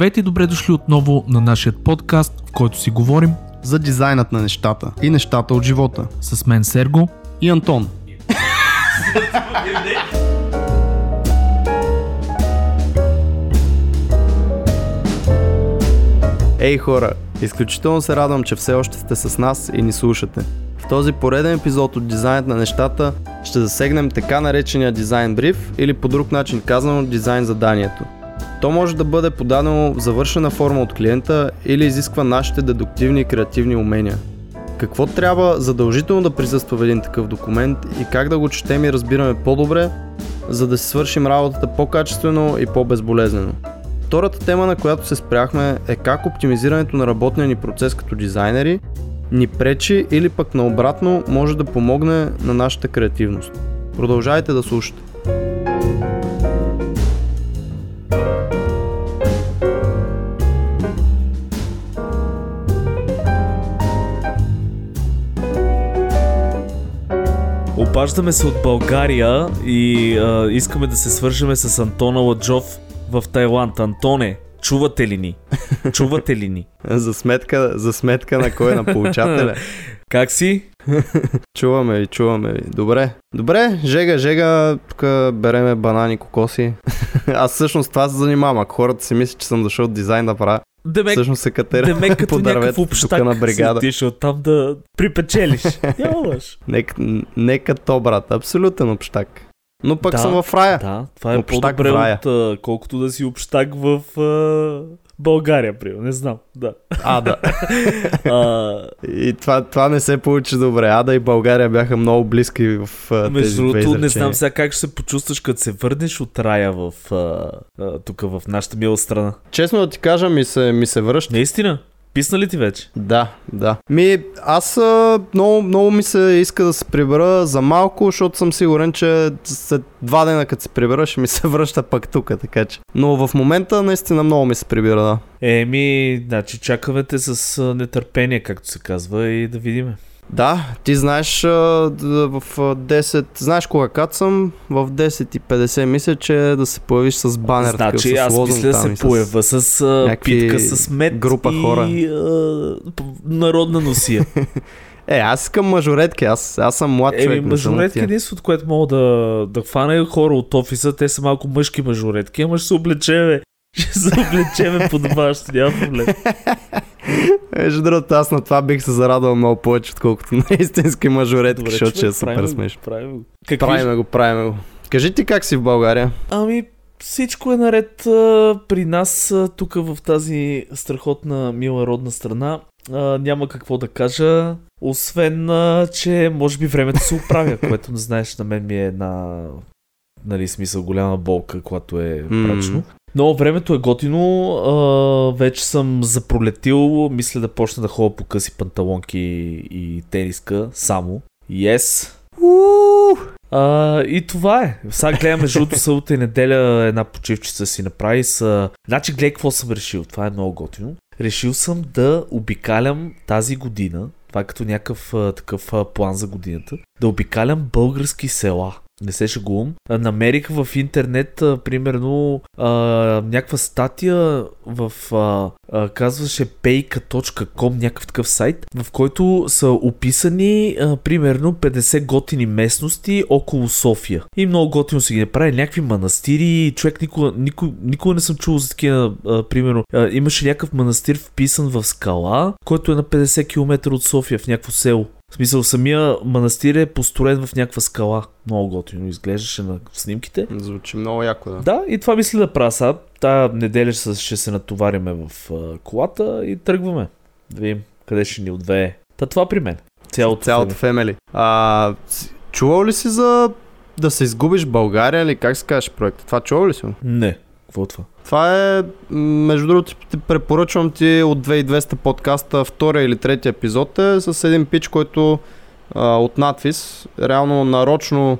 Здравейте и добре дошли отново на нашия подкаст, в който си говорим за дизайнът на нещата и нещата от живота. с мен Серго. И Антон. Ей хора, изключително се радвам, че все още сте с нас и ни слушате. В този пореден епизод от Дизайнът на нещата ще засегнем така наречения дизайн бриф или по друг начин казано дизайн заданието. То може да бъде подадено в завършена форма от клиента или изисква нашите дедуктивни и креативни умения. Какво трябва задължително да присъства в един такъв документ и как да го четем и разбираме по-добре, за да си свършим работата по-качествено и по-безболезнено. Втората тема, на която се спряхме е как оптимизирането на работния ни процес като дизайнери ни пречи или пък наобратно може да помогне на нашата креативност. Продължайте да слушате. Обаждаме се от България и а, искаме да се свържеме с Антона Ладжов в Тайланд. Антоне, чувате ли ни? Чувате ли ни? За сметка, за сметка на кой на получателя. Как си? Чуваме ви, чуваме ви. Добре. Добре, жега, жега, тук береме банани, кокоси. Аз всъщност това се занимавам. Ако хората си мислят, че съм дошъл дизайн да правя, Демек, всъщност се катера демек като по дървета тук на бригада. си отишъл там да припечелиш. Няма лъж. Нека, нека то, брат. Абсолютен общак. Но пък Да, съм в рая. Да, това е Общак по-добре от колкото да си общак в а, България, примерно. Не знам, да. А, да. А, И това, това не се получи добре. Ада и България бяха много близки в тези Между другото, не знам сега как ще се почувстваш, като се върнеш от рая в, а, а, тук в нашата мила страна. Честно да ти кажа, ми се, ми се връща. Наистина? Писна ли ти вече? Да, да. Ми, аз а, много, много ми се иска да се прибера за малко, защото съм сигурен, че след два дена, като се прибера, ще ми се връща пък тук, така че. Но в момента наистина много ми се прибира, да. Еми, значи чакаме те с нетърпение, както се казва, и да видиме. Да, ти знаеш в а, 10, знаеш кога кацам, в 10 и 50 мисля, че да се появиш с банер такъв, значи с аз лозунг мисля да се с- поява с някакви питка с мед група и хора. А, народна носия. Е, аз искам мажоретки, аз, аз съм млад човек. Не съм от мажоретки тия. единството, което мога да, да хвана е хора от офиса, те са малко мъжки мажоретки, ама ще се облечеме. Ще се облечеме подобаващо, няма проблем. Между другото, аз на това бих се зарадвал много повече, отколкото на истински мажоретки, Добре, защото ще е супер правим смешно. правим го. Какви Правиме го, правиме го. Кажи ти как си в България? Ами, всичко е наред а, при нас, а, тук в тази страхотна, мила родна страна. А, няма какво да кажа, освен, а, че може би времето се оправя, което не знаеш, на мен ми е една, нали, смисъл голяма болка, когато е мрачно. Но времето е готино, а, вече съм запролетил, мисля да почна да ходя по къси панталонки и тениска само. Yes, а, и това е. Сега гледаме жълто събота и неделя една почивчица си направи с... Значи гледай какво съм решил. Това е много готино. Решил съм да обикалям тази година, това е като някакъв такъв план за годината, да обикалям български села. Не се шегувам. Намерих в интернет, а, примерно, а, някаква статия в, а, а, казваше payka.com, някакъв такъв сайт, в който са описани, а, примерно, 50 готини местности около София. И много готино си ги направи, някакви манастири, човек никога, никога, никога не съм чувал за такива, а, примерно, а, имаше някакъв манастир вписан в скала, който е на 50 км от София, в някакво село. В смисъл, самия манастир е построен в някаква скала. Много готино изглеждаше на снимките. Звучи много яко, да. Да, и това мисля да правя сега. Тая неделя ще, се натовариме в колата и тръгваме. Да видим къде ще ни отвее. Та това при мен. Цялото. Цялото фемели. А, чувал ли си за да се изгубиш в България или как се казваш проекта? Това чувал ли си? Не. Какво е това? Това е, между другото, ти препоръчвам ти от 2200 подкаста, втория или третия епизод е с един пич, който а, от надвис, реално нарочно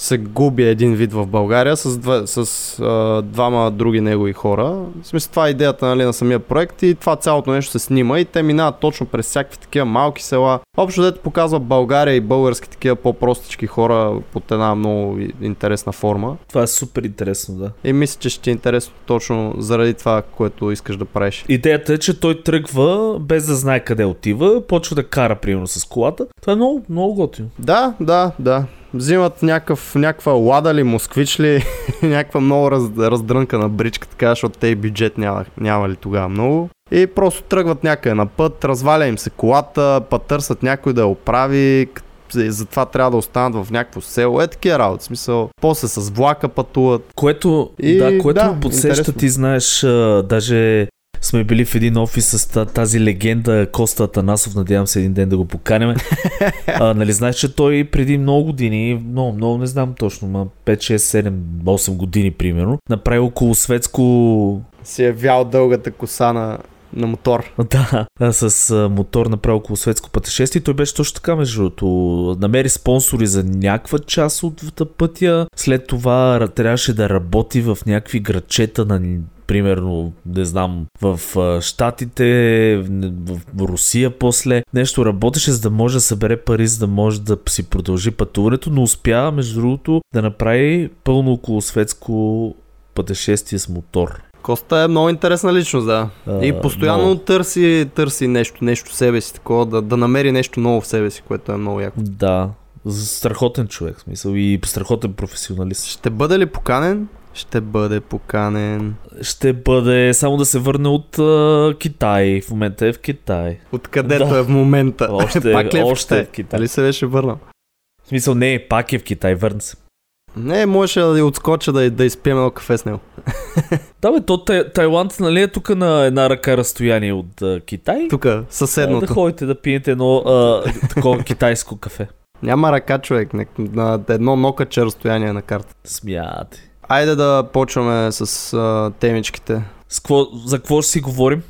се губи един вид в България с, два, с а, двама други негови хора. В смисъл това е идеята нали, на самия проект и това цялото нещо се снима и те минават точно през всякакви такива малки села. Общо дето показва България и български такива по-простички хора под една много интересна форма. Това е супер интересно, да. И мисля, че ще е интересно точно заради това, което искаш да правиш. Идеята е, че той тръгва без да знае къде отива, почва да кара примерно с колата. Това е много, много готино. Да, да, да. Взимат някакъв, някаква лада ли, москвич ли, някаква много раз, раздрънкана бричка, така, защото те бюджет няма, няма ли тогава много. И просто тръгват някъде на път, разваля им се колата, път търсят някой да я оправи, затова трябва да останат в някакво село. Е такива работи. Смисъл, после с влака пътуват. Което, И да, което да, да, подсеща, интересно. ти знаеш, а, даже сме били в един офис с та- тази легенда Коста Атанасов, надявам се един ден да го поканем. а, нали знаеш, че той преди много години, много, много не знам точно, ма 5, 6, 7, 8 години примерно, направи около светско Си е вял дългата коса на, на мотор. Да, с мотор направо около светско пътешествие. Той беше точно така, между другото. Намери спонсори за някаква част от пътя. След това трябваше да работи в някакви градчета на примерно, не знам, в Штатите, в, Русия после. Нещо работеше, за да може да събере пари, за да може да си продължи пътуването, но успя, между другото, да направи пълно около светско пътешествие с мотор. Коста е много интересна личност, да. А, и постоянно много. търси, търси нещо, нещо в себе си, такова, да, да намери нещо ново в себе си, което е много яко. Да, страхотен човек, смисъл и страхотен професионалист. Ще бъде ли поканен? Ще бъде поканен. Ще бъде само да се върне от а, Китай. В момента е в Китай. Откъдето Да. е в момента. Още- Пак ли е в още е в Китай. Дали се беше върнал? В смисъл не, пак е в Китай, върна се. Не, можеше да отскоча да, да изпием едно кафе с него. Да бе, то Тай, Тайланд нали е тук на една ръка разстояние от а, Китай. Тук, съседното. Да ходите да пиете едно а, такова китайско кафе. Няма ръка човек, на, на едно нокаче разстояние на карта. Смяте. Айде да почваме с а, темичките. С какво, за какво ще си говорим?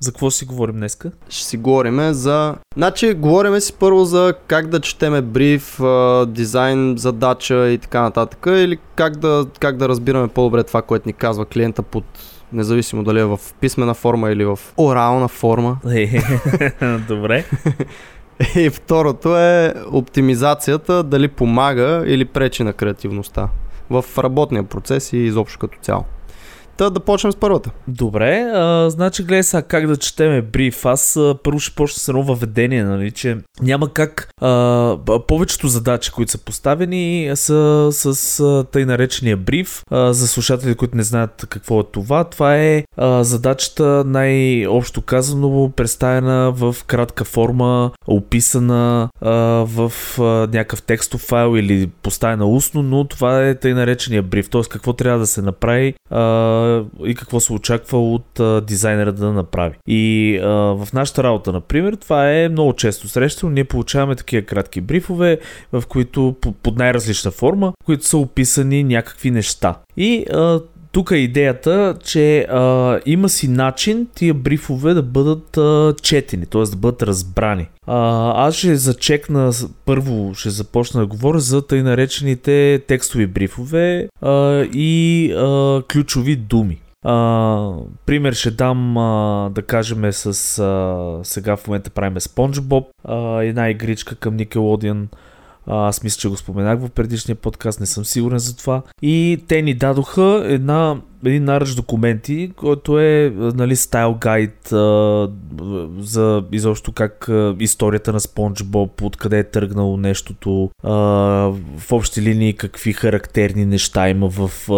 За какво ще си говорим днеска? Ще си говориме за... Значи, говориме си първо за как да четеме бриф, дизайн, задача и така нататък, или как да, как да разбираме по-добре това, което ни казва клиента под независимо дали е в писмена форма или в орална форма. Добре. И второто е оптимизацията, дали помага или пречи на креативността в работния процес и изобщо като цяло. Та да почнем с първата. Добре, а, значи гледай сега как да четеме бриф. Аз а, първо ще почна с едно въведение, нали, че няма как а, повечето задачи, които са поставени са с а, тъй наречения бриф. А, за слушатели, които не знаят какво е това, това е а, задачата най-общо казано представена в кратка форма, описана а, в а, някакъв текстов файл или поставена устно, но това е тъй наречения бриф, т.е. какво трябва да се направи а, и какво се очаква от а, дизайнера да направи. И а, в нашата работа, например, това е много често срещано. Ние получаваме такива кратки брифове, в които по- под най-различна форма, в които са описани някакви неща. И а, тук е идеята, че а, има си начин тия брифове да бъдат а, четени, т.е. да бъдат разбрани. А, аз ще зачекна, първо ще започна да говоря за тъй наречените текстови брифове а, и а, ключови думи. А, пример ще дам, а, да кажем, с а, сега в момента правиме SpongeBob, а, една игричка към Nickelodeon. Аз мисля, че го споменах в предишния подкаст, не съм сигурен за това. И те ни дадоха една, един наръч документи, който е нали, стайл гайд а, за изобщо как а, историята на Спонж Боб, откъде е тръгнало нещото, а, в общи линии какви характерни неща има в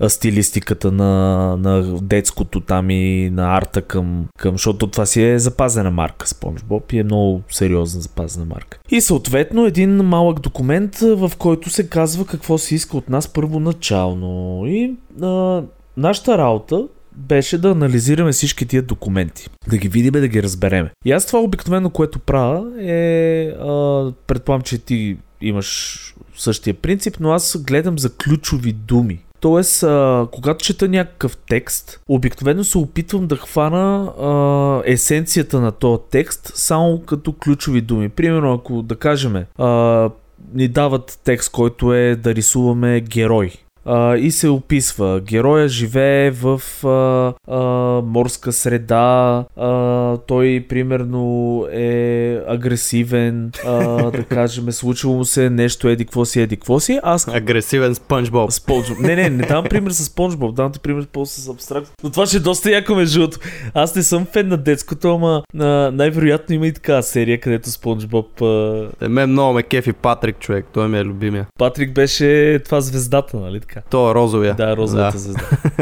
а, стилистиката на, на детското там и на арта към, към, защото това си е запазена марка Спонж Боб и е много сериозна запазена марка. И съответно един малък документ, в който се казва какво се иска от нас първоначално. И а, нашата работа беше да анализираме всички тия документи. Да ги видим, да ги разбереме. И аз това обикновено, което правя е... А, предполагам, че ти имаш същия принцип, но аз гледам за ключови думи. Тоест, а, когато чета някакъв текст, обикновено се опитвам да хвана а, есенцията на този текст само като ключови думи. Примерно, ако да кажем, а, ни дават текст, който е да рисуваме герой. А, и се описва. Героя живее в а, а, морска среда, а, той примерно е агресивен, а, да кажем, случило му се нещо, еди какво си, еди какво си. Аз Агресивен спънч Боб. Спонжбоб. Не, не, не давам пример с Спонжбоб, давам ти пример по-с абстракт. Но това ще е доста яко между другото. Аз не съм фен на детското, ама а, най-вероятно има и така серия, където Спонжбоб... А... Е, мен много ме кефи Патрик, човек. Той ми е любимия. Патрик беше това звездата, нали така? То е розовия. Да, розовата звезда.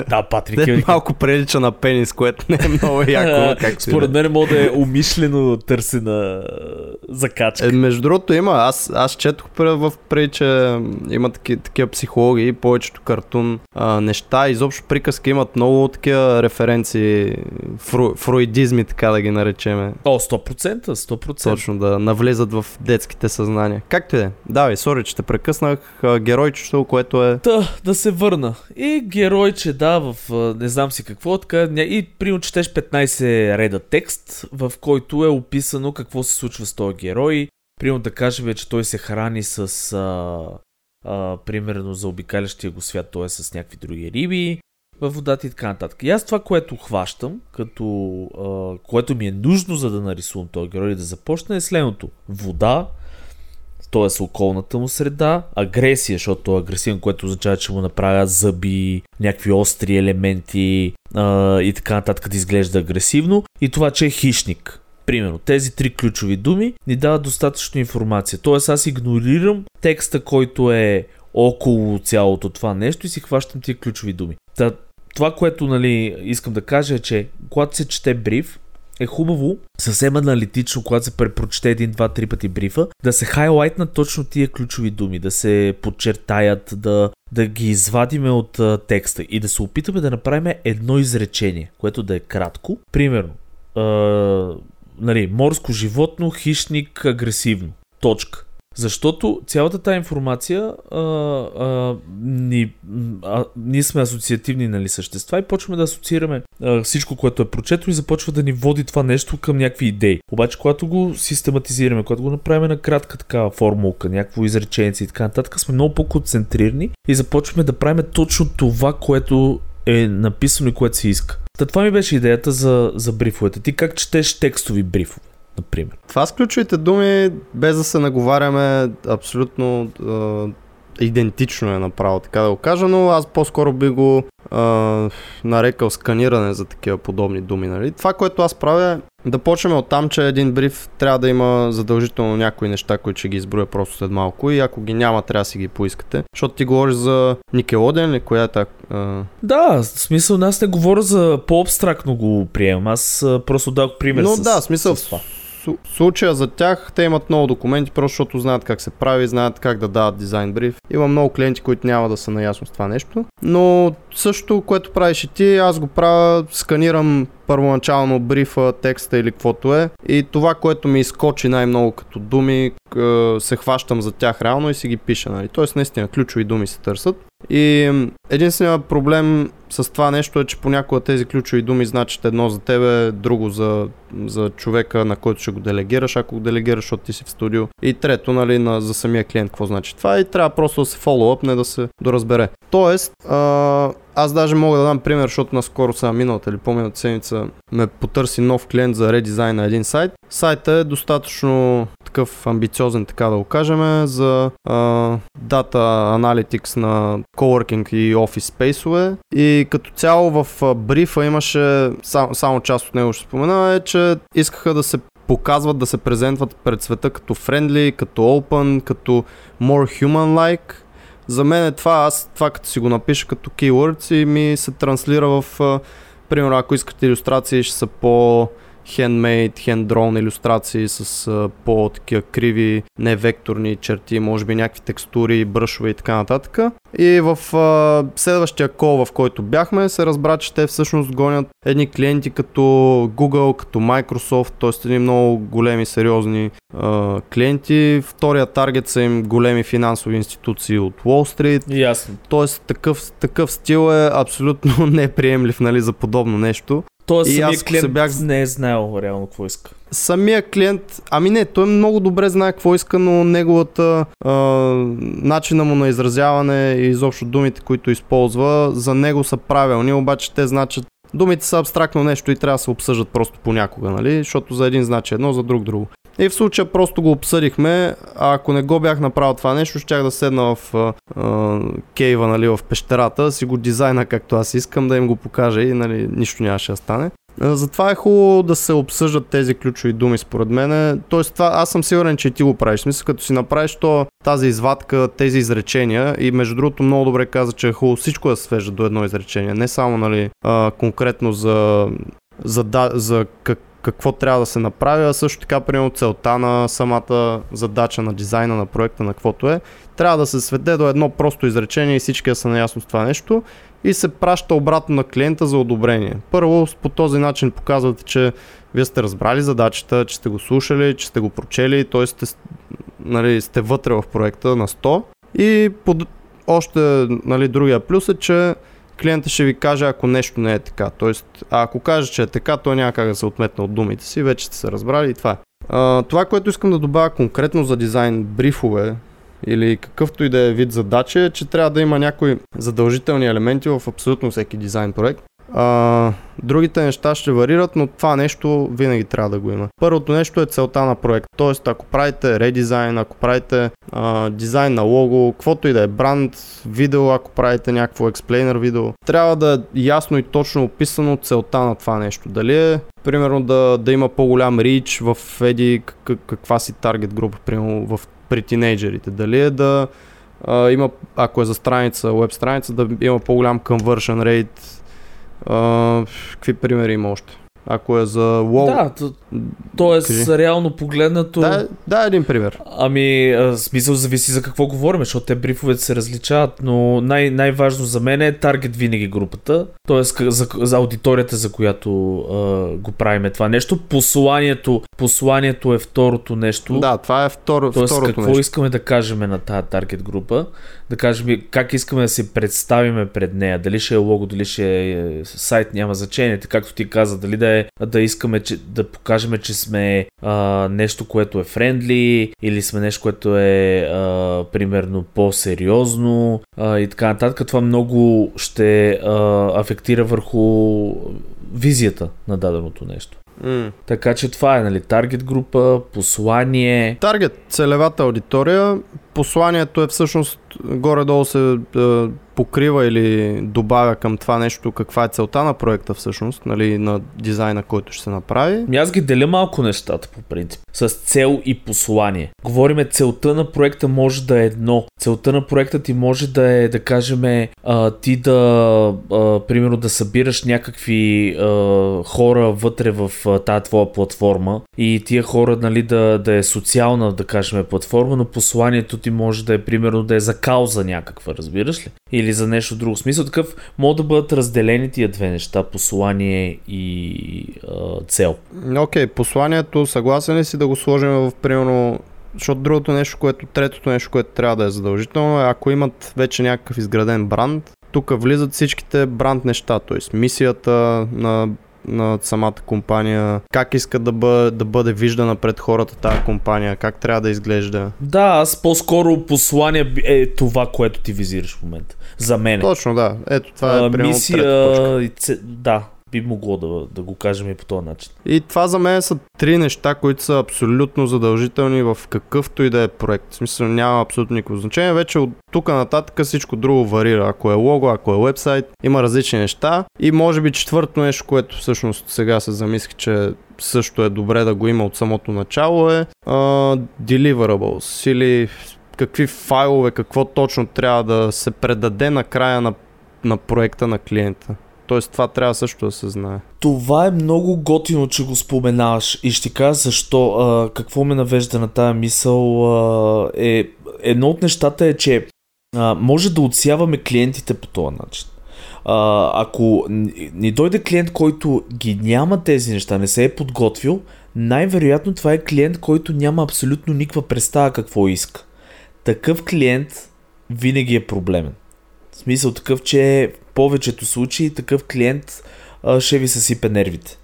Да, Патрик е Де, уникален. малко прилича на пенис, което не е много яко. Как Според мен може да е умишлено търсена закачка. Е, между другото има, аз, аз четох в преди, че има таки, такива психологии, повечето картун а, неща, изобщо приказки имат много такива референции, фру, фруидизми, така да ги наречеме. О, 100%, 100%. Точно да навлезат в детските съзнания. Както и да е. Давай, сори, че те прекъснах. Геройчето, което е... Та, да се върна. И геройче, да, в не знам си какво, така, и примерно четеш 15 реда текст, в който е описано какво се случва с този герой. Примерно да кажем, че той се храни с, а, а, примерно, за обикалящия го свят, т.е. с някакви други риби във водата и така нататък. И аз това, което хващам, като, а, което ми е нужно за да нарисувам този герой и да започне е следното. Вода, т.е. околната му среда, агресия, защото е агресивен, което означава, че му направят зъби, някакви остри елементи а, и така нататък да изглежда агресивно и това, че е хищник. Примерно, тези три ключови думи ни дават достатъчно информация. Тоест аз игнорирам текста, който е около цялото това нещо и си хващам тия ключови думи. Та, това, което нали, искам да кажа е, че когато се чете бриф, е хубаво съвсем аналитично, когато се препрочете един, два, три пъти брифа, да се хайлайтнат точно тия ключови думи, да се подчертаят, да, да ги извадиме от а, текста и да се опитаме да направим едно изречение, което да е кратко. Примерно, а, нали, морско животно, хищник, агресивно. Точка. Защото цялата тази информация, а, а, ни, а, ние сме асоциативни нали, същества и почваме да асоциираме а, всичко, което е прочето и започва да ни води това нещо към някакви идеи. Обаче, когато го систематизираме, когато го направим на кратка такава формулка, някакво изречение и така нататък, сме много по-концентрирани и започваме да правим точно това, което е написано и което се иска. Та това ми беше идеята за, за брифовете. Ти как четеш текстови брифове, например? Това с ключовите думи, без да се наговаряме, абсолютно е, идентично е направо, така да го кажа, но аз по-скоро би го е, нарекал сканиране за такива подобни думи. Нали? Това, което аз правя е да почнем от там, че един бриф трябва да има задължително някои неща, които ще ги изброя просто след малко и ако ги няма, трябва да си ги поискате. Защото ти говориш за Никелоден или коя е так? Е, Да, в смисъл, аз не говоря за по-абстрактно го приемам. Аз а, просто дадох пример Но с, да, смисъл, с това. Случая за тях, те имат много документи, просто защото знаят как се прави, знаят как да дават дизайн бриф. Има много клиенти, които няма да са наясно с това нещо. Но също, което правиш и ти, аз го правя, сканирам първоначално брифа, текста или каквото е. И това, което ми изкочи най-много като думи, к- се хващам за тях реално и си ги пиша. Нали? Тоест, наистина, ключови думи се търсят. И единственият проблем с това нещо е, че понякога тези ключови думи значат едно за тебе, друго за, за човека, на който ще го делегираш, ако го делегираш, защото ти си в студио. И трето, нали, на, за самия клиент, какво значи това. И трябва просто да се фоллоуъп, не да се доразбере. Тоест, а, аз даже мога да дам пример, защото наскоро сега миналата или по-миналата седмица ме потърси нов клиент за редизайн на един сайт. Сайтът е достатъчно такъв амбициозен, така да го кажем, за а, дата аналитикс на coworking и офис спейсове. И като цяло в брифа имаше, само, само част от него ще спомена, е, че искаха да се показват, да се презентват пред света като friendly, като open, като more human-like. За мен е това, аз това като си го напиша като keywords и ми се транслира в, примерно ако искате иллюстрации, ще са по handmade, hand-drawn иллюстрации с а, по-такива криви, не векторни черти, може би някакви текстури, бръшове и така нататък. И в а, следващия кол, в който бяхме, се разбра, че те всъщност гонят едни клиенти като Google, като Microsoft, т.е. едни много големи, сериозни а, клиенти. Втория таргет са им големи финансови институции от Wall Street. Ясно. Тоест такъв, такъв стил е абсолютно неприемлив нали, за подобно нещо. Тоест, И самия аз клиент се бях- не е знаел реално какво иска. Самия клиент, ами не, той много добре знае какво иска, но неговата а, начина му на изразяване и изобщо думите, които използва, за него са правилни, обаче те значат Думите са абстрактно нещо и трябва да се обсъждат просто понякога, нали? Защото за един значи едно, за друг друго. И в случая просто го обсъдихме, а ако не го бях направил това нещо, щях да седна в а, кейва, нали, в пещерата, си го дизайна както аз искам, да им го покажа и нали, нищо нямаше да стане. Затова е хубаво да се обсъждат тези ключови думи според мен. Тоест това аз съм сигурен, че и ти го правиш. Смисъл, като си направиш то, тази извадка, тези изречения и между другото много добре каза, че е хубаво всичко да се свежда до едно изречение. Не само нали, а, конкретно за, за, да, за как, какво трябва да се направи, а също така, примерно, целта на самата задача на дизайна на проекта, на каквото е, трябва да се сведе до едно просто изречение и всички да са наясно с това нещо и се праща обратно на клиента за одобрение. Първо, по този начин показвате, че вие сте разбрали задачата, че сте го слушали, че сте го прочели, т.е. сте, нали, сте вътре в проекта на 100 и под, още нали, другия плюс е, че клиента ще ви каже, ако нещо не е така. Тоест, ако каже, че е така, той няма как да се отметне от думите си, вече сте се разбрали и това е. А, това, което искам да добавя конкретно за дизайн брифове или какъвто и да е вид задача, е, че трябва да има някои задължителни елементи в абсолютно всеки дизайн проект. А, другите неща ще варират, но това нещо винаги трябва да го има. Първото нещо е целта на проект. Тоест, ако правите редизайн, ако правите а, дизайн на лого, каквото и да е бранд, видео, ако правите някакво експлейнер видео, трябва да е ясно и точно описано целта на това нещо. Дали е примерно да, да има по-голям рич в еди как, каква си таргет група, примерно в, при тинейджерите. Дали е да а, има, ако е за страница, веб страница, да има по-голям conversion rate, а, какви примери има още? Ако е за лого... Да, т- т.е. Кажи. реално погледнато... да, да, един пример. Ами, смисъл зависи за какво говорим, защото те брифовете се различават, но най- най-важно за мен е таргет винаги групата, т.е. за, за аудиторията, за която а, го правиме това нещо. Посланието, посланието е второто нещо. Да, това е второ, Тоест, второто какво нещо. искаме да кажем на тази таргет група, да кажем как искаме да се представиме пред нея, дали ще е лого, дали ще е сайт, няма значение, както ти каза, дали да, е, да искаме че, да покажем, че сме а, нещо, което е френдли, или сме нещо, което е а, примерно по-сериозно а, и така нататък. Това много ще а, афектира върху визията на даденото нещо. М. Така че това е, нали, таргет група, послание. Таргет, целевата аудитория, посланието е всъщност горе-долу се е, покрива или добавя към това нещо каква е целта на проекта всъщност, нали, на дизайна, който ще се направи. Ами Аз ги деля малко нещата по принцип. С цел и послание. Говориме, целта на проекта може да е едно. Целта на проекта ти може да е, да кажем, а, ти да, а, примерно, да събираш някакви а, хора вътре в тази твоя платформа и тия хора, нали, да, да е социална, да кажем, платформа, но посланието ти може да е, примерно, да е за кауза някаква, разбираш ли? Или за нещо друго. Смисъл такъв, могат да бъдат разделени тия две неща, послание и а, цел. Окей, посланието, съгласен ли си да го сложим в примерно защото другото нещо, което, третото нещо, което трябва да е задължително е, ако имат вече някакъв изграден бранд, тук влизат всичките бранд неща, т.е. мисията на, на самата компания, как искат да бъде, да бъде виждана пред хората тази компания, как трябва да изглежда. Да, аз по-скоро послание е това, което ти визираш в момента. За мен. Точно, да. Ето това е а, примерно мисия, и да, би могло да, да го кажем и по този начин. И това за мен са три неща, които са абсолютно задължителни в какъвто и да е проект. В смисъл няма абсолютно никакво значение. Вече от тук нататък всичко друго варира. Ако е лого, ако е вебсайт, има различни неща. И може би четвърто нещо, което всъщност сега се замислих, че също е добре да го има от самото начало е а, deliverables или какви файлове, какво точно трябва да се предаде на края на, на проекта на клиента. Тоест това трябва също да се знае. Това е много готино, че го споменаваш и ще кажа защо. А, какво ме навежда на тази мисъл а, е... Едно от нещата е, че а, може да отсяваме клиентите по този начин. А, ако ни дойде клиент, който ги няма тези неща, не се е подготвил, най-вероятно това е клиент, който няма абсолютно никаква представа какво иска. Такъв клиент винаги е проблемен. В смисъл такъв, че повечето случаи такъв клиент а, ще ви съсипе нервите.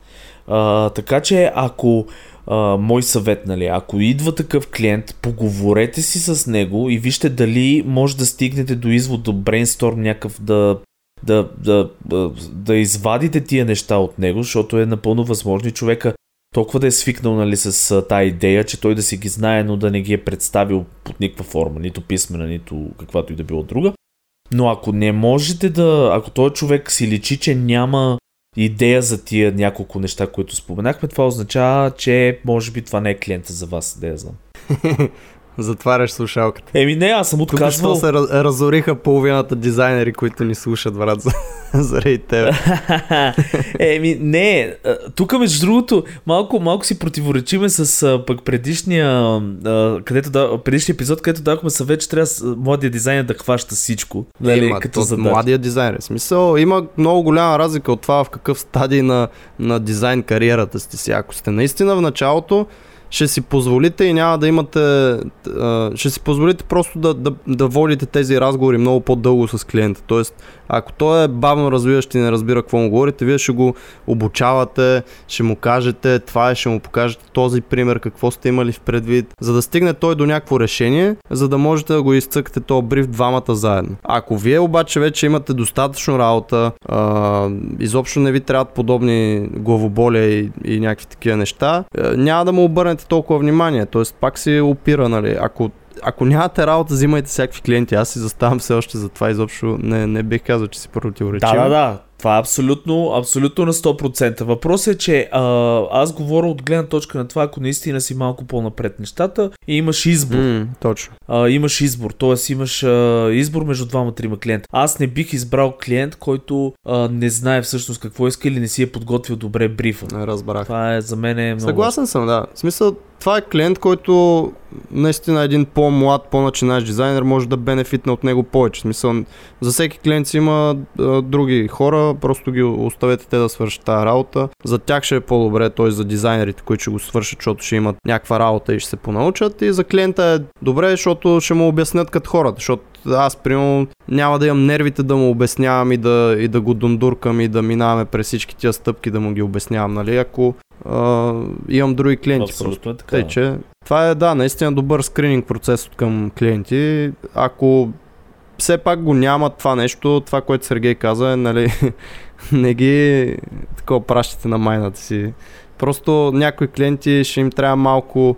А, така че ако а, мой съвет, нали, ако идва такъв клиент, поговорете си с него и вижте дали може да стигнете до извод, до брейнсторм някакъв, да, да, да, да, извадите тия неща от него, защото е напълно възможно и човека толкова да е свикнал нали, с тази идея, че той да си ги знае, но да не ги е представил под никаква форма, нито писмена, нито каквато и да било друга. Но ако не можете да, ако този човек си личи, че няма идея за тия няколко неща, които споменахме, това означава, че може би това не е клиента за вас, да я знам. Затваряш слушалката. Еми не, аз съм отказвал. Тук се разориха половината дизайнери, които ни слушат, брат, за, заради тебе. Еми не, тук между другото малко, малко си противоречиме с пък предишния, където да, предишния епизод, където давахме съвет, че трябва младия дизайнер да хваща всичко. Нали, има, като за младия дизайнер. Смисъл, има много голяма разлика от това в какъв стадий на, на дизайн кариерата сте си. Ако сте наистина в началото, ще си позволите и няма да имате, ще си позволите просто да, да, да водите тези разговори много по-дълго с клиента. Тоест, ако той е бавно развиващ и не разбира какво му говорите, вие ще го обучавате, ще му кажете това е, ще му покажете този пример, какво сте имали в предвид, за да стигне той до някакво решение, за да можете да го изцъкате този бриф двамата заедно. Ако вие обаче вече имате достатъчно работа, изобщо не ви трябват подобни главоболия и, и някакви такива неща, няма да му обърнете толкова внимание. Тоест пак си опира, нали? Ако ако нямате работа, взимайте всякакви клиенти. Аз си заставам все още за това. Изобщо не, не бих казал, че си противоречим. Да, да, да. Това е абсолютно, абсолютно на 100%. Въпросът е, че а, аз говоря от гледна точка на това, ако наистина си малко по-напред нещата и имаш избор. Mm, точно. А, имаш избор, т.е. имаш а, избор между двама-трима клиента. Аз не бих избрал клиент, който а, не знае всъщност какво иска или не си е подготвил добре брифа. Разбрах. Това е за мен е много. Съгласен съм, да. В смисъл, това е клиент, който наистина един по-млад, по-начинащ дизайнер може да бенефитне от него повече. В смисъл, за всеки клиент си има а, други хора, просто ги оставете те да свършат тази работа. За тях ще е по-добре, т.е. за дизайнерите, които ще го свършат, защото ще имат някаква работа и ще се понаучат. И за клиента е добре, защото ще му обяснят като хората, защото аз, примерно, няма да имам нервите да му обяснявам и да, и да го дундуркам и да минаваме през всички тия стъпки да му ги обяснявам, нали? Ако а, имам други клиенти. Абсолютно е така. Тъй, че това е, да, наистина добър скрининг процес от към клиенти. Ако все пак го няма това нещо, това, което Сергей каза е, нали, не ги такова пращате на майната си. Просто някои клиенти ще им трябва малко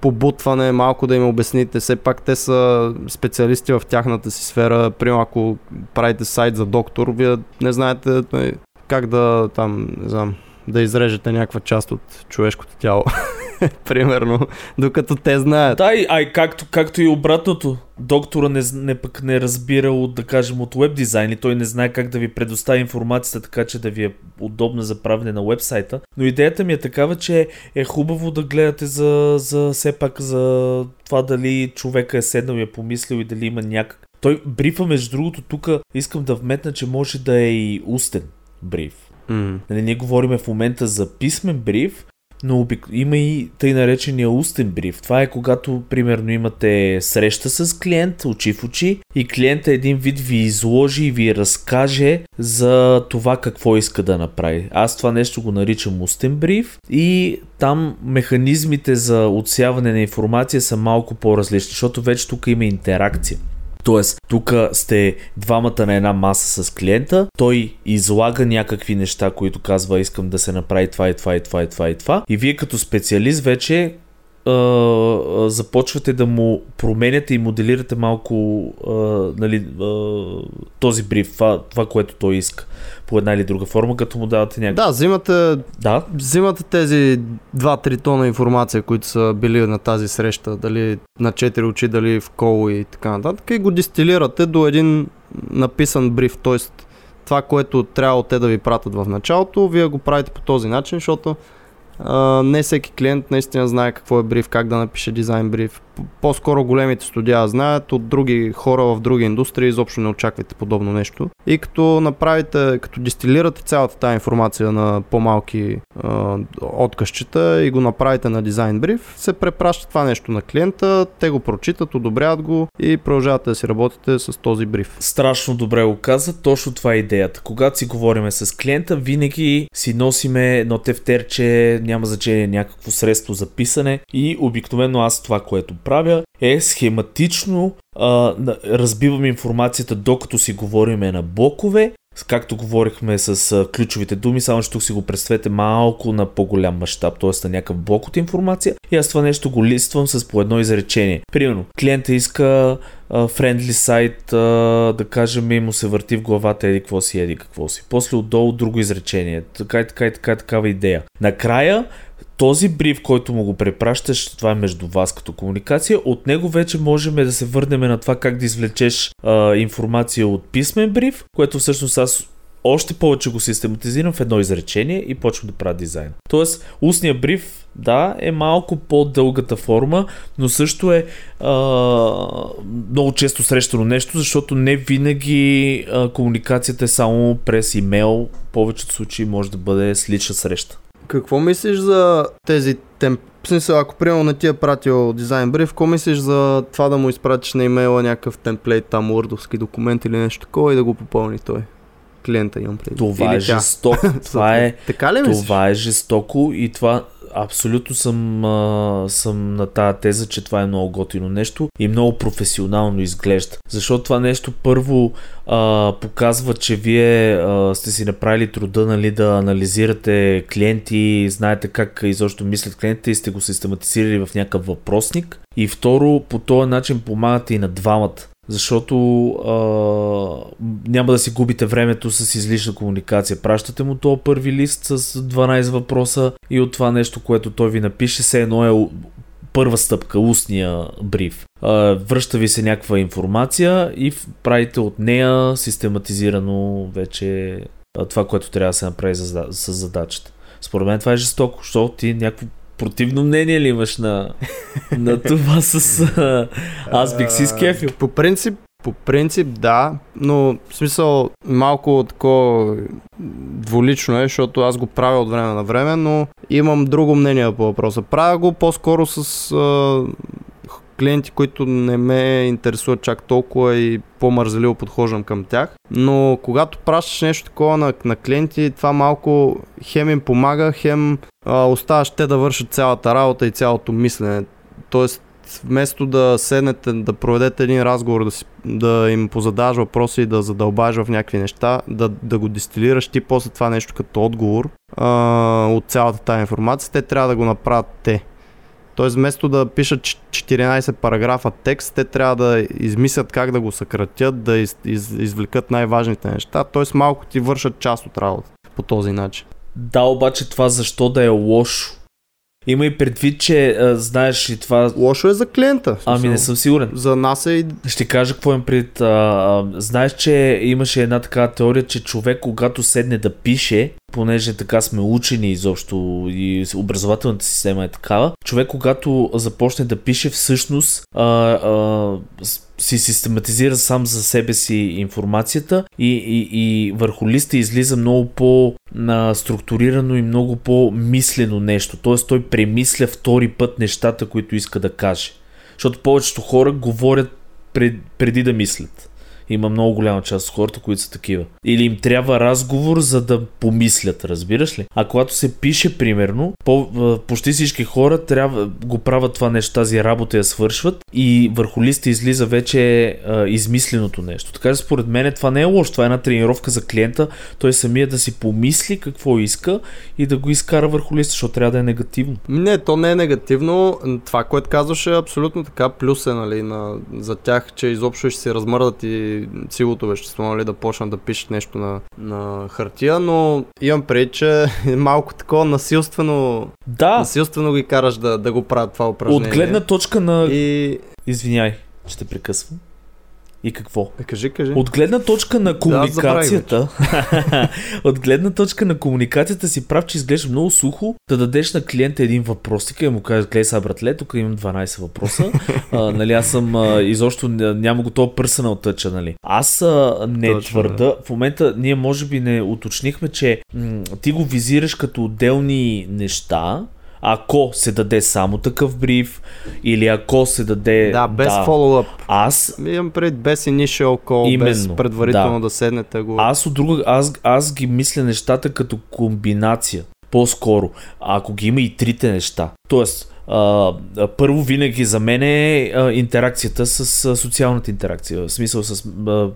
побутване, малко да им обясните. Все пак те са специалисти в тяхната си сфера. Примерно ако правите сайт за доктор, вие не знаете нали, как да там, не знам, да изрежете някаква част от човешкото тяло. Примерно, докато те знаят. Да, и, ай, както, както и обратното. Доктора не, не пък не разбира от, да кажем, от веб дизайн и той не знае как да ви предостави информацията така, че да ви е удобна за правене на вебсайта. Но идеята ми е такава, че е хубаво да гледате за, за все пак за това дали човека е седнал и е помислил и дали има някак. Той брифа, между другото, тук искам да вметна, че може да е и устен бриф. Mm. Нали, ние говориме в момента за писмен бриф, но обик... има и тъй наречения устен бриф. Това е когато, примерно, имате среща с клиент, очи в очи, и клиента един вид ви изложи и ви разкаже за това какво иска да направи. Аз това нещо го наричам устен бриф и там механизмите за отсяване на информация са малко по-различни, защото вече тук има интеракция. Тоест, тук сте двамата на една маса с клиента, той излага някакви неща, които казва искам да се направи това и това и това и това и това. И вие като специалист вече Uh, започвате да му променяте и моделирате малко uh, нали, uh, този бриф, това, това, което той иска по една или друга форма, като му давате някакви. Да, взимате, да? взимате тези 2-3 тона информация, които са били на тази среща, дали на 4 очи, дали в кол и така нататък, и го дистилирате до един написан бриф, т.е. това, което трябва те да ви пратят в началото, вие го правите по този начин, защото а, не всеки клиент наистина знае какво е бриф, как да напише дизайн бриф. По-скоро големите студия знаят, от други хора в други индустрии изобщо не очаквайте подобно нещо. И като направите, като дистилирате цялата тази информация на по-малки а, откъщета и го направите на дизайн бриф, се препраща това нещо на клиента, те го прочитат, одобряват го и продължавате да си работите с този бриф. Страшно добре го каза, точно това е идеята. Когато си говориме с клиента, винаги си носиме едно тефтерче, няма значение някакво средство за писане и обикновено аз това, което правя е схематично а, разбивам информацията докато си говориме на блокове Както говорихме с а, ключовите думи, само че тук си го представете малко на по-голям мащаб, т.е. на някакъв блок от информация. И аз това нещо го листвам с по едно изречение. Примерно, клиента иска френдли сайт, да кажем, и му се върти в главата еди какво си, еди какво си. После отдолу друго изречение. Така и така и така, такава идея. Накрая този бриф, който му го препращаш, това е между вас като комуникация, от него вече можем да се върнем на това как да извлечеш а, информация от писмен бриф, което всъщност аз още повече го систематизирам в едно изречение и почвам да правя дизайн. Тоест, устния бриф, да, е малко по-дългата форма, но също е а, много често срещано нещо, защото не винаги а, комуникацията е само през имейл. В повечето случаи може да бъде с лична среща. Какво мислиш за тези темп? В смисъл, ако примерно не ти е пратил дизайн бриф, какво мислиш за това да му изпратиш на имейла някакъв темплейт, там урдовски документ или нещо такова и да го попълни той? Клиента имам преди. Това или е жестоко. това е, така ли мислиш? Това е жестоко и това абсолютно съм, а, съм на тази теза, че това е много готино нещо и много професионално изглежда. Защото това нещо първо а, показва, че вие а, сте си направили труда нали, да анализирате клиенти, знаете как изобщо мислят клиентите и сте го систематизирали в някакъв въпросник. И второ, по този начин помагате и на двамата защото а, няма да си губите времето с излишна комуникация. Пращате му този първи лист с 12 въпроса и от това нещо, което той ви напише, се едно е първа стъпка, устния бриф. Връща ви се някаква информация и правите от нея систематизирано вече това, което трябва да се направи с задачата. Според мен това е жестоко, защото ти някакво противно мнение ли имаш на, на това с... Аз бих си скефил. По принцип, по принцип да, но в смисъл малко такова дволично е, защото аз го правя от време на време, но имам друго мнение по въпроса. Правя го по-скоро с а, клиенти, които не ме интересуват чак толкова и по-мързеливо подхождам към тях. Но когато пращаш нещо такова на, на клиенти, това малко хем им помага, хем а, оставаш те да вършат цялата работа и цялото мислене. Тоест, вместо да седнете, да проведете един разговор, да, си, да им позадаш въпроси и да задълбаш в някакви неща, да, да го дистилираш ти после това нещо като отговор а, от цялата тази информация, те трябва да го направят те. Тоест вместо да пишат 14 параграфа текст, те трябва да измислят как да го съкратят, да из, из, извлекат най-важните неща. Тоест малко ти вършат част от работа по този начин. Да, обаче това защо да е лошо? Има и предвид, че а, знаеш и това... Лошо е за клиента. Ами не съм сигурен. За нас е и... Ще кажа какво им пред. А, а, знаеш, че имаше една такава теория, че човек, когато седне да пише, понеже така сме учени изобщо и образователната система е такава, човек, когато започне да пише, всъщност а, а, си систематизира сам за себе си информацията и, и, и върху листа излиза много по-структурирано и много по-мислено нещо. Тоест той премисля втори път нещата, които иска да каже. Защото повечето хора говорят пред, преди да мислят. Има много голяма част от хората, които са такива. Или им трябва разговор, за да помислят, разбираш ли? А когато се пише, примерно, по, почти всички хора трябва го правят това нещо, тази работа я свършват и върху листа излиза вече а, измисленото нещо. Така че според мен това не е лошо, това е една тренировка за клиента, той самия да си помисли какво иска и да го изкара върху листа, защото трябва да е негативно. Не, то не е негативно. Това, което казваш е абсолютно така. Плюс е, нали, на, за тях, че изобщо ще се размърдат и силото вещество, нали, да почнат да пишат нещо на, на хартия, но имам пред, че е малко такова насилствено, да. насилствено ги караш да, да го правят това упражнение. От гледна точка на... И... Извиняй, ще те прекъсвам. И какво? Е, кажи, кажи. От гледна точка на комуникацията, от гледна точка на комуникацията си прав, че изглежда много сухо да дадеш на клиента един въпрос и му кажеш, гледай сега братле, тук имам 12 въпроса. а, нали, аз съм а, изобщо няма готова персонал тъча, нали. Аз а, не Точно, твърда, да. в момента ние може би не уточнихме, че м- ти го визираш като отделни неща, ако се даде само такъв бриф или ако се даде... Да, без да, фоллоуап. Аз... Имам пред без initial call, Именно, без предварително да, да седнете го. Аз от друга, аз, аз ги мисля нещата като комбинация. По-скоро. Ако ги има и трите неща. Тоест, Uh, първо винаги за мен е uh, интеракцията с uh, социалната интеракция. В смисъл с uh,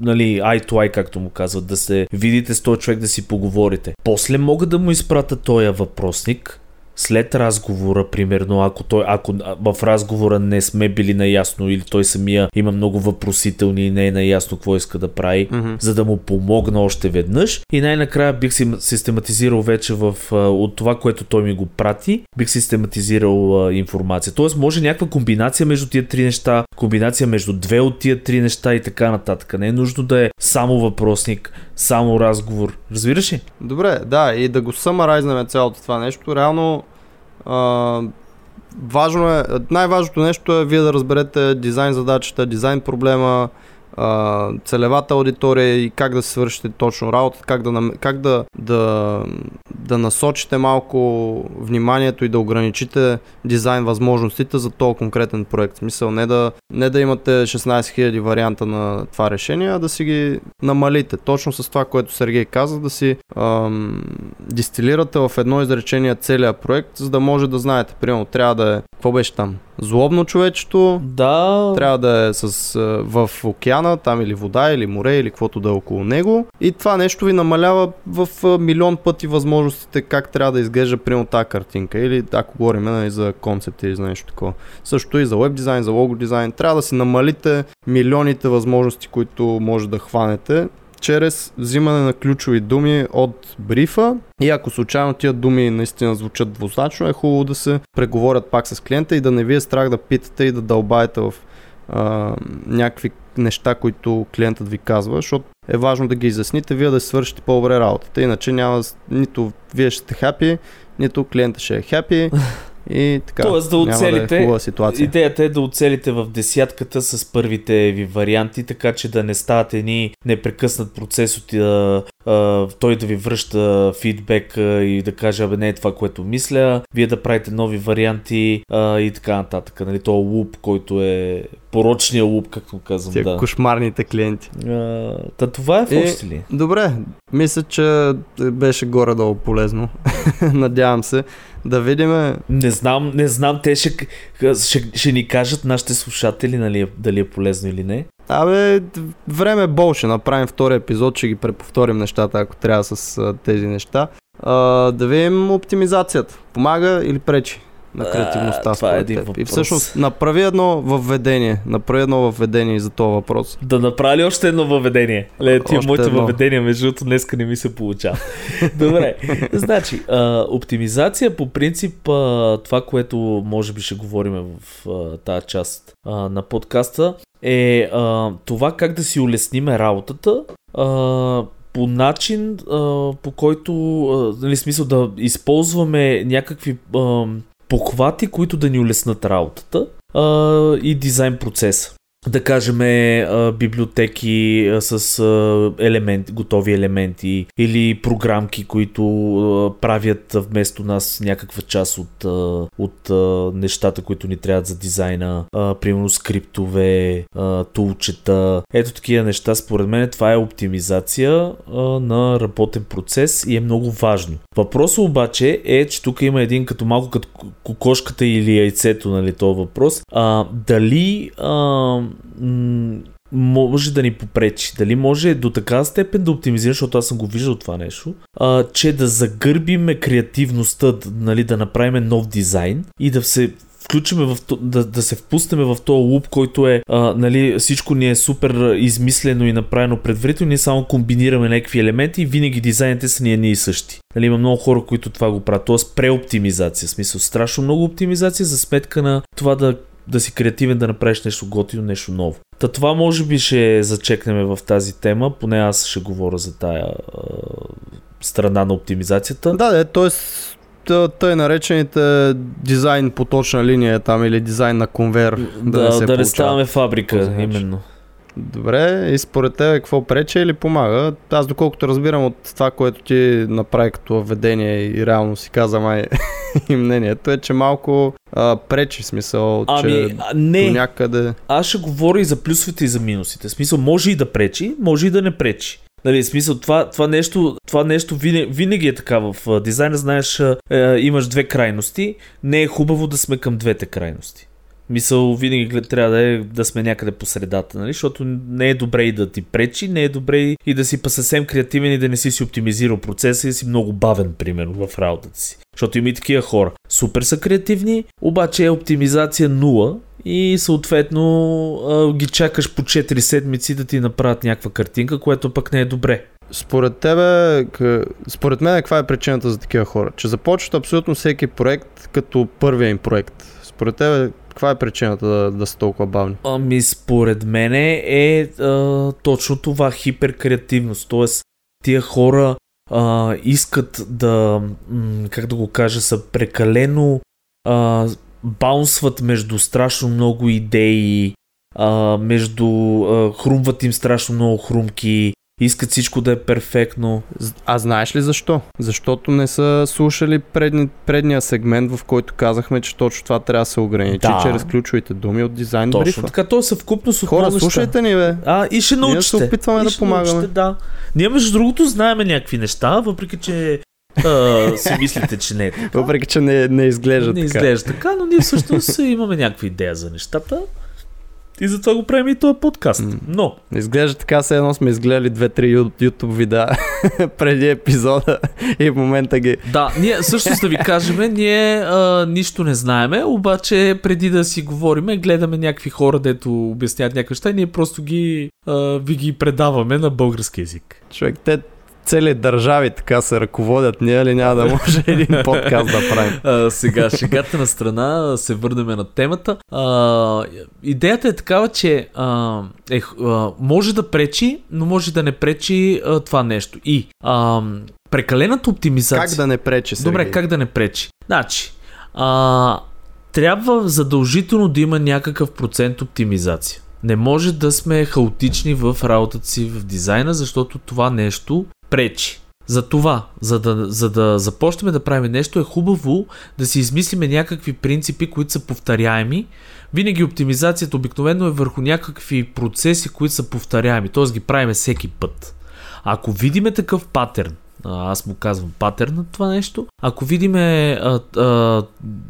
нали, eye to eye, както му казват, да се видите с този човек, да си поговорите. После мога да му изпрата този въпросник, след разговора, примерно, ако, той, ако в разговора не сме били наясно или той самия има много въпросителни и не е наясно какво иска да прави, mm-hmm. за да му помогна още веднъж. И най-накрая бих си систематизирал вече в, от това, което той ми го прати, бих систематизирал а, информация. Тоест, може някаква комбинация между тия три неща, комбинация между две от тия три неща и така нататък. Не е нужно да е само въпросник, само разговор. Разбираш ли? Добре, да, и да го самарайзнем цялото това нещо. Реално важно е, най-важното нещо е вие да разберете дизайн задачата, дизайн проблема, целевата аудитория и как да свършите точно работа, как да, как да, да, да насочите малко вниманието и да ограничите дизайн възможностите за този конкретен проект. В смисъл не да, не да имате 16 000 варианта на това решение, а да си ги намалите. Точно с това, което Сергей каза, да си ам, дистилирате в едно изречение целият проект, за да може да знаете. Примерно трябва да е, какво беше там? злобно човечето. Да. Трябва да е с, в океана, там или вода, или море, или каквото да е около него. И това нещо ви намалява в милион пъти възможностите как трябва да изглежда примерно тази картинка. Или ако говорим нали, за концепти или за нещо такова. Също и за веб дизайн, за лого дизайн. Трябва да си намалите милионите възможности, които може да хванете чрез взимане на ключови думи от брифа и ако случайно тия думи наистина звучат двузначно, е хубаво да се преговорят пак с клиента и да не ви е страх да питате и да дълбаете в а, някакви неща, които клиентът ви казва, защото е важно да ги изясните, вие да свършите по-добре работата. Иначе няма нито вие ще сте хапи, нито клиента ще е хапи И така, Тоест да оцелите, да е ситуация. идеята е да оцелите в десятката с първите ви варианти, така че да не стават едни непрекъснат процес от а, той да ви връща фидбек и да каже, абе не е това, което мисля, вие да правите нови варианти и така нататък. Нали, то луп, който е порочния луп, както казвам. Тия да. кошмарните клиенти. А, та това е в е, ли? Добре, мисля, че беше горе-долу полезно. Надявам се да видим. Не знам, не знам, те ще, ще, ще ни кажат нашите слушатели нали, дали е полезно или не. Абе, време е бол, ще направим втори епизод, ще ги преповторим нещата, ако трябва с а, тези неща. А, да видим оптимизацията. Помага или пречи? на креативността. това е един въпрос. И всъщност направи едно въведение. Направи едно въведение за този въпрос. Да направи още едно въведение. Ле, тия моите едно. въведения, между другото, днеска не ми се получава. Добре. Значи, а, оптимизация по принцип, а, това, което може би ще говорим в а, тази част а, на подкаста, е а, това как да си улесниме работата. А, по начин, а, по който, а, нали, смисъл да използваме някакви а, похвати, които да ни улеснат работата а, и дизайн процеса да кажем, библиотеки с елементи, готови елементи или програмки, които правят вместо нас някаква част от, от нещата, които ни трябват за дизайна. Примерно скриптове, тулчета. Ето такива неща. Според мен това е оптимизация на работен процес и е много важно. Въпросът обаче е, че тук има един като малко като кокошката или яйцето, нали, този въпрос. А, дали а, може да ни попречи. Дали може до така степен да оптимизира, защото аз съм го виждал това нещо, а, че да загърбиме креативността, нали, да направим нов дизайн и да се включиме в да, да се впуснем в този луп, който е, а, нали, всичко ни е супер измислено и направено предварително, ние само комбинираме някакви елементи и винаги дизайните са ни едни и същи. Нали, има много хора, които това го правят, т.е. преоптимизация, в смисъл страшно много оптимизация за сметка на това да да си креативен, да направиш нещо готино, нещо ново. Та това може би ще зачекнем в тази тема, поне аз ще говоря за тая а, страна на оптимизацията. Да, да, т.е. тъй наречените дизайн по точна линия там или дизайн на конвейер. Да, да, не, да не ставаме фабрика, именно. Добре, и според тебе какво прече или помага? Аз доколкото разбирам от това, което ти направи като введение и реално си каза май и мнението е, че малко а, пречи смисъл, ами, че не. до някъде... Аз ще говоря и за плюсовете и за минусите. Смисъл, може и да пречи, може и да не пречи. Нали, смисъл, това, това нещо, това нещо винаги, винаги е така в дизайна, знаеш, е, имаш две крайности. Не е хубаво да сме към двете крайности. Мисъл, винаги трябва да, е, да сме някъде по средата, нали? защото не е добре и да ти пречи, не е добре и да си па съвсем креативен и да не си си оптимизирал процеса и си много бавен, примерно, в работата си. Защото има и такива хора. Супер са креативни, обаче е оптимизация нула и съответно ги чакаш по 4 седмици да ти направят някаква картинка, което пък не е добре. Според тебе, според мен, каква е причината за такива хора? Че започват абсолютно всеки проект като първия им проект. Според тебе, каква е причината да, да са толкова бавни? Ами, според мен е а, точно това хиперкреативност. Тоест, тия хора а, искат да, как да го кажа, са прекалено а, баунсват между страшно много идеи, а, между а, хрумват им страшно много хрумки, искат всичко да е перфектно. А знаеш ли защо? Защото не са слушали предни, предния сегмент, в който казахме, че точно това трябва да се ограничи да. чрез ключовите думи от дизайн Точно брифа. така, то е съвкупност от Хора, слушайте ни, бе. А, и ще научите. Ние се опитваме и да помагаме. Научите, да. Ние, между другото, знаеме някакви неща, въпреки че а, си мислите, че не е така. Въпреки, че не, не изглежда не така. Не изглежда така, но ние всъщност имаме някаква идея за нещата. И затова го правим и този подкаст. Но. Изглежда така, все едно сме изгледали две-три YouTube видеа преди епизода и в момента ги. Да, ние също да ви кажем, ние а, нищо не знаеме, обаче преди да си говориме, гледаме някакви хора, дето обясняват някакви неща и ние просто ги, а, ви ги предаваме на български язик. Човек, те цели държави така се ръководят, ние ли няма да може един подкаст да правим? А, сега, шегата на страна, се върнем на темата. А, идеята е такава, че а, е, а, може да пречи, но може да не пречи а, това нещо. И а, прекалената оптимизация... Как да не пречи, Сергей? Добре, как да не пречи? Значи, а, трябва задължително да има някакъв процент оптимизация. Не може да сме хаотични в работата си в дизайна, защото това нещо пречи. За това, за да, за да започнем да правим нещо, е хубаво да си измислиме някакви принципи, които са повторяеми. Винаги оптимизацията обикновено е върху някакви процеси, които са повторяеми, т.е. ги правиме всеки път. Ако видиме такъв паттерн, аз му казвам патърн на това нещо. Ако видиме а, а,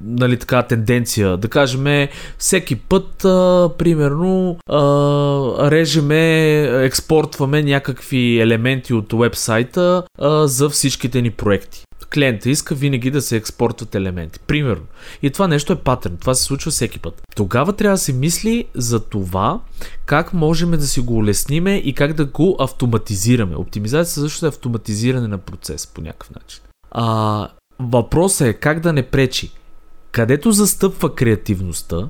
нали, така тенденция, да кажем всеки път, а, примерно, а, режеме, експортваме някакви елементи от вебсайта а, за всичките ни проекти клиента иска винаги да се експортват елементи. Примерно. И това нещо е патърн. Това се случва всеки път. Тогава трябва да се мисли за това как можем да си го улесниме и как да го автоматизираме. Оптимизация също е автоматизиране на процес по някакъв начин. А, въпросът е как да не пречи. Където застъпва креативността,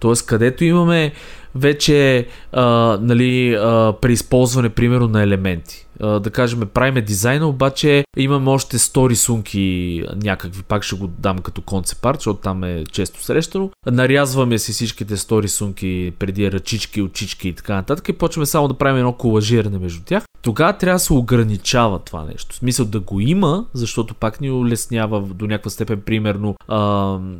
т.е. където имаме вече а, нали, а, преизползване, примерно, на елементи. Да кажем, правиме дизайна, обаче имаме още 100 рисунки някакви, пак ще го дам като концепт защото там е често срещано. Нарязваме си всичките 100 рисунки преди ръчички, очички и така нататък и почваме само да правим едно колажиране между тях. Тогава трябва да се ограничава това нещо. В смисъл да го има, защото пак ни улеснява до някаква степен, примерно, а,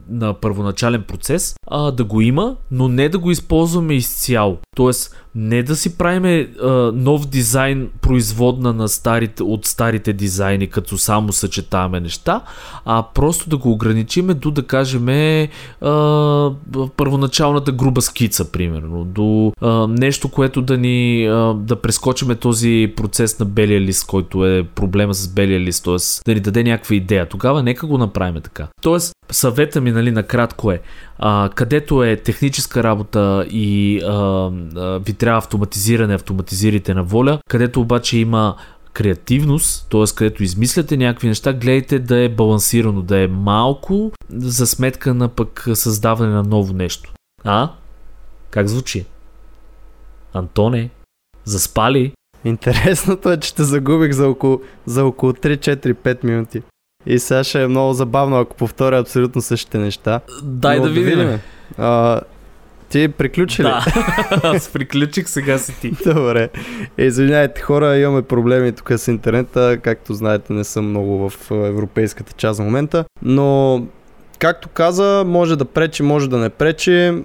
на първоначален процес, а, да го има, но не да го използваме изцяло. Тоест, не да си правиме а, нов дизайн производна на старите, от старите дизайни, като само съчетаваме неща, а просто да го ограничиме до, да кажем, а, първоначалната груба скица, примерно, до а, нещо, което да ни а, да прескочиме този процес на белия лист, който е проблема с белия лист, т.е. да ни даде някаква идея. Тогава нека го направим така. Тоест, съвета ми, нали, накратко е, а, където е техническа работа и а, а, ви трябва автоматизиране, автоматизирайте на воля, където обаче има креативност, т.е. където измисляте някакви неща, гледайте да е балансирано, да е малко за сметка на пък създаване на ново нещо. А? Как звучи? Антоне? Заспали? Интересното е, че те загубих за около, за около 3-4-5 минути. И сега ще е много забавно, ако повторя абсолютно същите неща. Дай Но да видим. А, ти приключи ли? Да, аз приключих, сега си ти. Добре. Извинявайте хора, имаме проблеми тук с интернета. Както знаете, не съм много в европейската част в момента. Но, както каза, може да пречи, може да не пречи.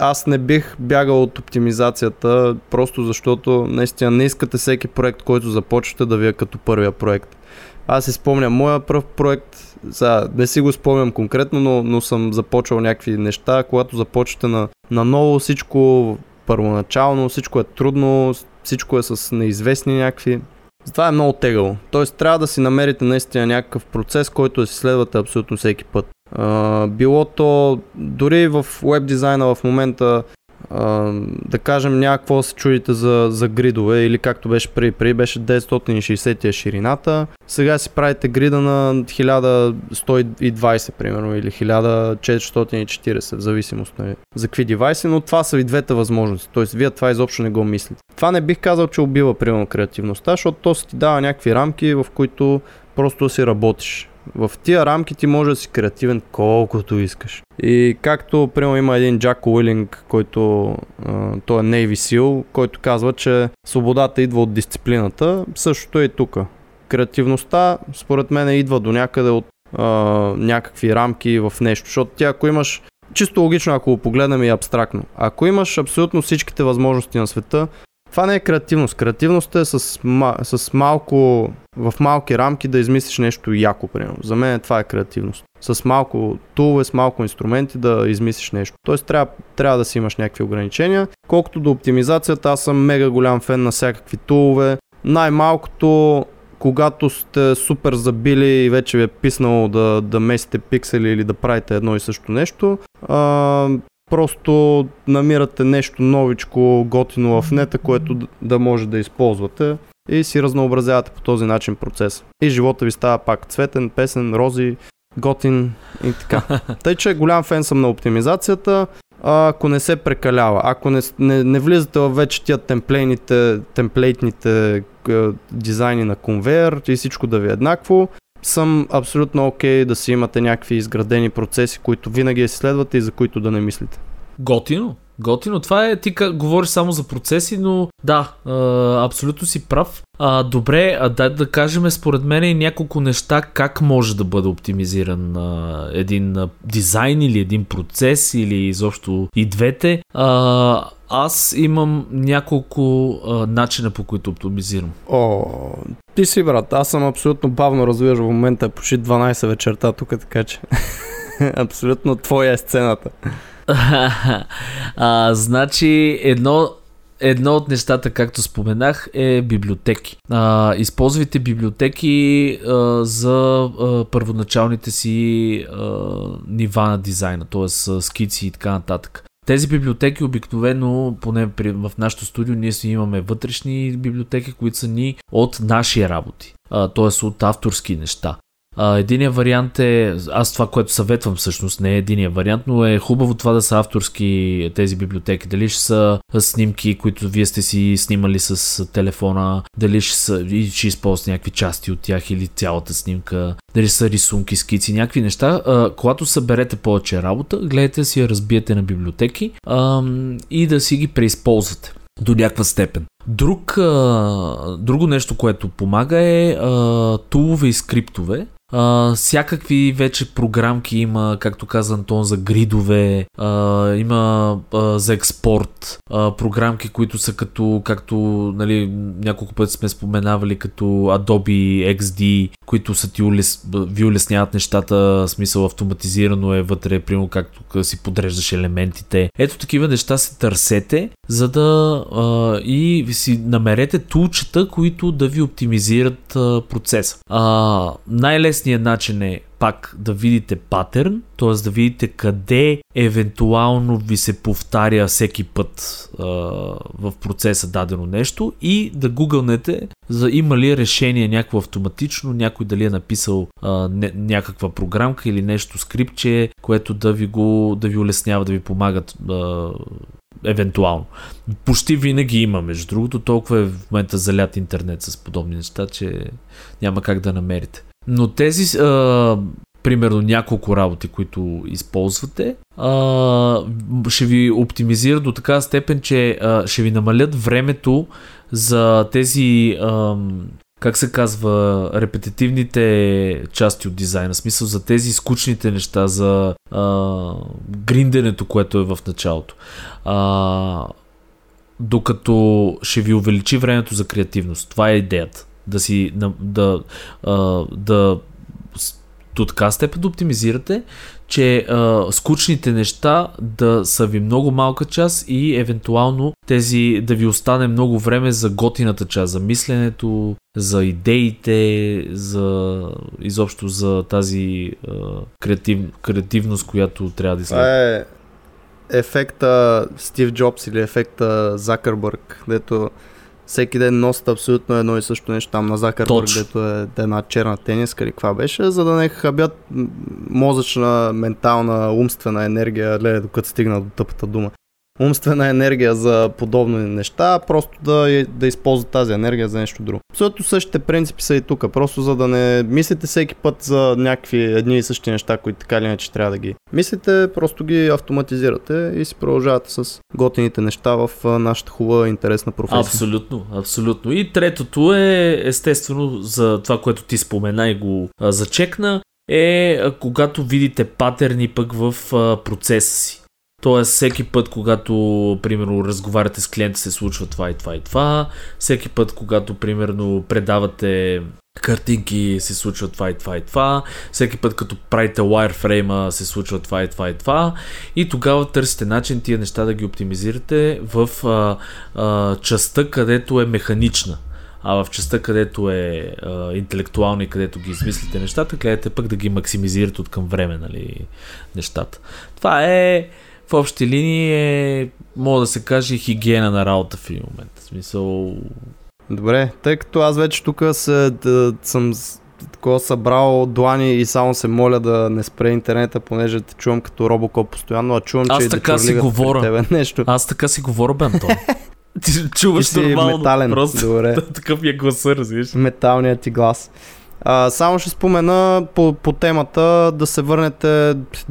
Аз не бих бягал от оптимизацията, просто защото наистина не искате всеки проект, който започвате да ви е като първия проект. Аз си спомням моя пръв проект, сега, не си го спомням конкретно, но, но съм започвал някакви неща. Когато започвате на, на ново, всичко първоначално, всичко е трудно, всичко е с неизвестни някакви. Затова е много тегаво. Тоест трябва да си намерите наистина някакъв процес, който да си следвате абсолютно всеки път. Било то дори в веб дизайна в момента да кажем някакво се чудите за, за гридове или както беше преди, преди беше 960 е ширината, сега си правите грида на 1120 примерно или 1440 в зависимост нали, за какви девайси, но това са ви двете възможности, т.е. вие това изобщо не го мислите. Това не бих казал, че убива примерно креативността, защото то си ти дава някакви рамки, в които просто си работиш. В тия рамки ти може да си креативен колкото искаш. И както, примерно, има един Джак Уилинг, който а, той е Navy SEAL, който казва, че свободата идва от дисциплината. Същото е и тук. Креативността, според мен, идва до някъде от а, някакви рамки в нещо. Защото ти ако имаш, чисто логично, ако го погледнем и абстрактно, ако имаш абсолютно всичките възможности на света, това не е креативност. Креативност е с, с малко, в малки рамки да измислиш нещо яко, примерно. За мен това е креативност. С малко тулове, с малко инструменти да измислиш нещо. Тоест трябва, трябва да си имаш някакви ограничения. Колкото до оптимизацията, аз съм мега голям фен на всякакви тулове. Най-малкото когато сте супер забили и вече ви е писнало да, да месите пиксели или да правите едно и също нещо, а, просто намирате нещо новичко, готино в нета, което да може да използвате и си разнообразявате по този начин процес. И живота ви става пак цветен, песен, рози, готин и така. Тъй, че голям фен съм на оптимизацията, ако не се прекалява, ако не, не, не влизате в вече тия темплейните, темплейтните е, дизайни на конвейер и всичко да ви е еднакво, съм абсолютно окей да си имате някакви изградени процеси, които винаги да си следвате и за които да не мислите. Готино. Готино. Това е, ти говориш само за процеси, но да, абсолютно си прав. А, добре, а дай да кажем според мен и няколко неща как може да бъде оптимизиран а, един а, дизайн или един процес или изобщо и двете. А, аз имам няколко а, начина по които оптимизирам. О, ти си брат, аз съм абсолютно бавно развиваш в момента, почти 12 вечерта тук, така че абсолютно твоя е сцената. а, значи, едно, едно от нещата, както споменах, е библиотеки. А, използвайте библиотеки а, за а, първоначалните си а, нива на дизайна, т.е. скици и така нататък. Тези библиотеки обикновено, поне при, в нашото студио, ние си имаме вътрешни библиотеки, които са ни от наши работи, т.е. от авторски неща. А, единият вариант е, аз това, което съветвам всъщност, не е единият вариант, но е хубаво това да са авторски тези библиотеки. Дали ще са снимки, които вие сте си снимали с телефона, дали ще са, и ще използвате някакви части от тях или цялата снимка, дали са рисунки, скици, някакви неща. А, когато съберете повече работа, гледайте да си я разбиете на библиотеки а, и да си ги преизползвате до някаква степен. Друг, а, друго нещо, което помага е а, тулове и скриптове, Uh, всякакви вече програмки има, както каза Антон, за гридове, uh, има uh, за експорт, uh, програмки, които са като, както нали, няколко пъти сме споменавали, като Adobe XD, които са ти улес, ви улесняват нещата, смисъл автоматизирано е вътре, примерно както си подреждаш елементите. Ето такива неща се търсете за да а, и си намерете тулчета, които да ви оптимизират а, процеса. А, най-лесният начин е пак да видите патърн, т.е. да видите къде евентуално ви се повтаря всеки път а, в процеса дадено нещо и да гугълнете за има ли решение някакво автоматично, някой дали е написал а, не, някаква програмка или нещо скрипче, което да ви го да ви улеснява, да ви помагат а, евентуално. Почти винаги има, между другото, толкова е в момента залят интернет с подобни неща, че няма как да намерите. Но тези, а, примерно няколко работи, които използвате, а, ще ви оптимизират до така степен, че а, ще ви намалят времето за тези а, как се казва, репетитивните части от дизайна, смисъл за тези скучните неща, за а, гринденето, което е в началото. А, докато ще ви увеличи времето за креативност. Това е идеята. Да си, да, да, да до така степен да оптимизирате, че а, скучните неща да са ви много малка част и евентуално тези да ви остане много време за готината част, за мисленето, за идеите, за изобщо за тази а, креатив, креативност, която трябва да изгледа. Това е ефекта Стив Джобс или ефекта Закърбърг, дето всеки ден носят абсолютно едно и също нещо там на Закърбърг, Точно. дето е една черна тениска или каква беше, за да не хабят мозъчна, ментална, умствена енергия, леле, докато стигна до тъпата дума. Умствена енергия за подобни неща, просто да, я- да използват тази енергия за нещо друго. Абсолютно същите принципи са и тук, просто за да не мислите всеки път за някакви едни и същи неща, които така или иначе трябва да ги мислите, просто ги автоматизирате и си продължавате с готините неща в нашата хубава интересна професия. Абсолютно, абсолютно. И третото е, естествено, за това, което ти спомена и го зачекна, е когато видите патерни пък в процеса си. Тоест, всеки път, когато, примерно, разговаряте с клиента, се случва това и това и това. Всеки път, когато, примерно, предавате картинки, се случва това и това и това. Всеки път, като правите wireframe, се случва това и това и това. И тогава търсите начин тия неща да ги оптимизирате в а, а, частта, където е механична. А в частта, където е а, интелектуална и където ги измислите нещата, гледате пък да ги максимизирате от към време, нали, нещата. Това е в общи линии е, мога да се каже, хигиена на работа в един момент. В смисъл, Добре, тъй като аз вече тук се, да, съм такова събрал длани и само се моля да не спре интернета, понеже те чувам като робокоп постоянно, а чувам, Аз че и да така си говоря. Тебе нещо. аз така си говоря, бе, Антон. Ти чуваш Ти си нормално. метален, Просто добре. такъв е гласа, разбираш. Металният ти глас. А, само ще спомена по, по темата да се върнете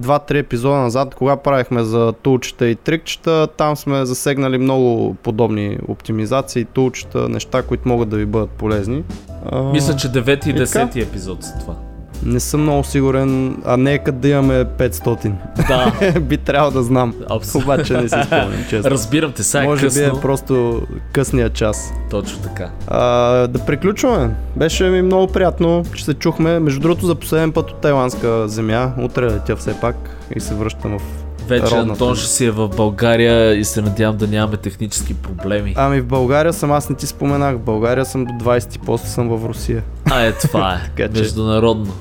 2-3 епизода назад, кога правихме за тулчета и трикчета. Там сме засегнали много подобни оптимизации, тулчета, неща, които могат да ви бъдат полезни. А, Мисля, че 9 и И така? 10 епизод са това. Не съм много сигурен, а нека да имаме 500. Да, би трябвало да знам, абсолютно. обаче не си спомням, честно. Разбирам те, сега е Може късно. би е просто късния час. Точно така. А, да приключваме. Беше ми много приятно, че се чухме. Между другото, за последен път от тайландска земя. Утре летя все пак и се връщам в... Вече Родната Антон ще си е в България и се надявам да нямаме технически проблеми. Ами в България съм, аз не ти споменах. В България съм до 20, после съм в Русия. А, е, това е. Така че- Международно.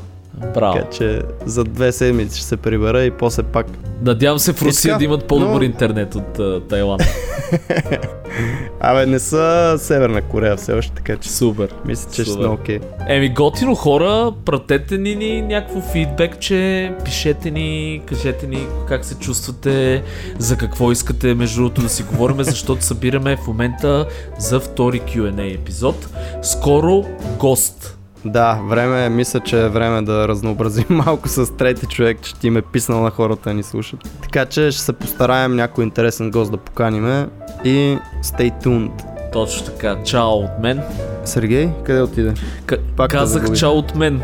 Браво. Така че за две седмици ще се прибера и после пак. Надявам се в Русия така, да имат по-добър но- интернет от uh, Тайланд. Абе, не са Северна Корея все още, така че Супер. мисля, че ще Супер. сме окей. Еми, готино хора, пратете ни, ни някакво фидбек, че пишете ни, кажете ни как се чувствате, за какво искате между другото да си говорим, защото събираме в момента за втори Q&A епизод. Скоро гост. Да, време е, мисля, че е време да разнообразим малко с трети човек, че ти им е писнал на хората ни слушат. Така че ще се постараем някой интересен гост да поканиме и stay tuned. Точно така. Чао от мен. Сергей, къде отиде? К- Пак казах чао от мен.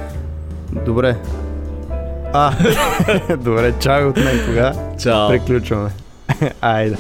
Добре. А, добре, чао от мен кога. Чао. Приключваме. Айде.